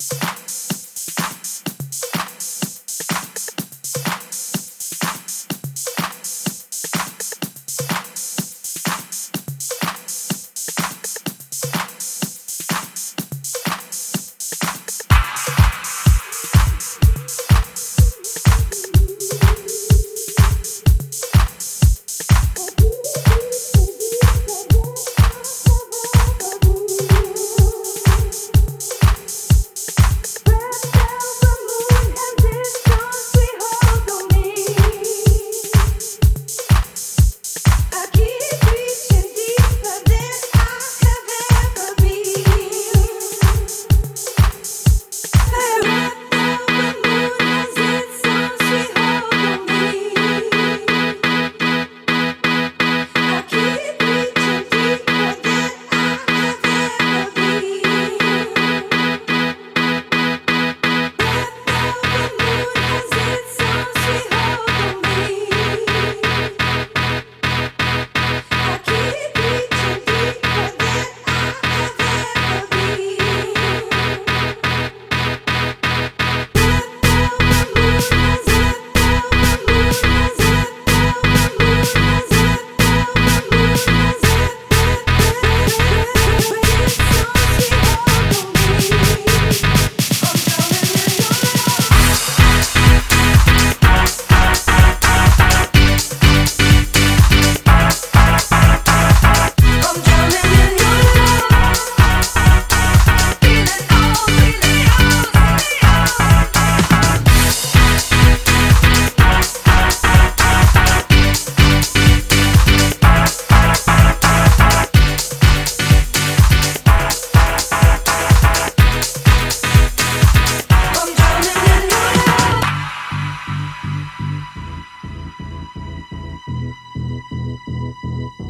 Thanks.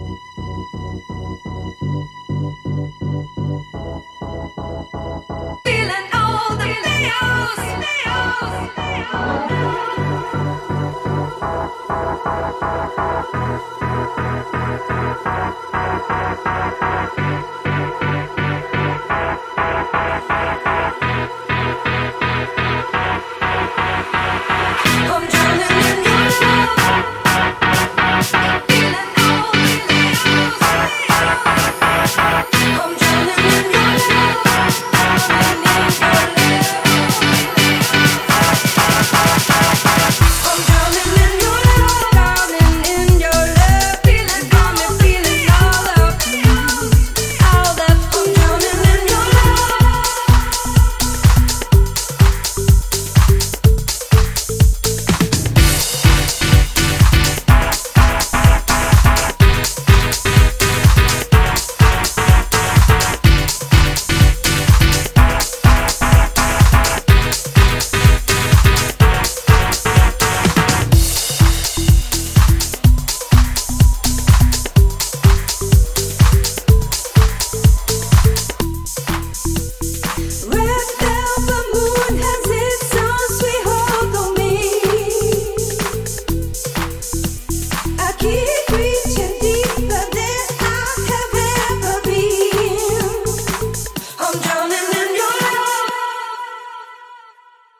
Thank you.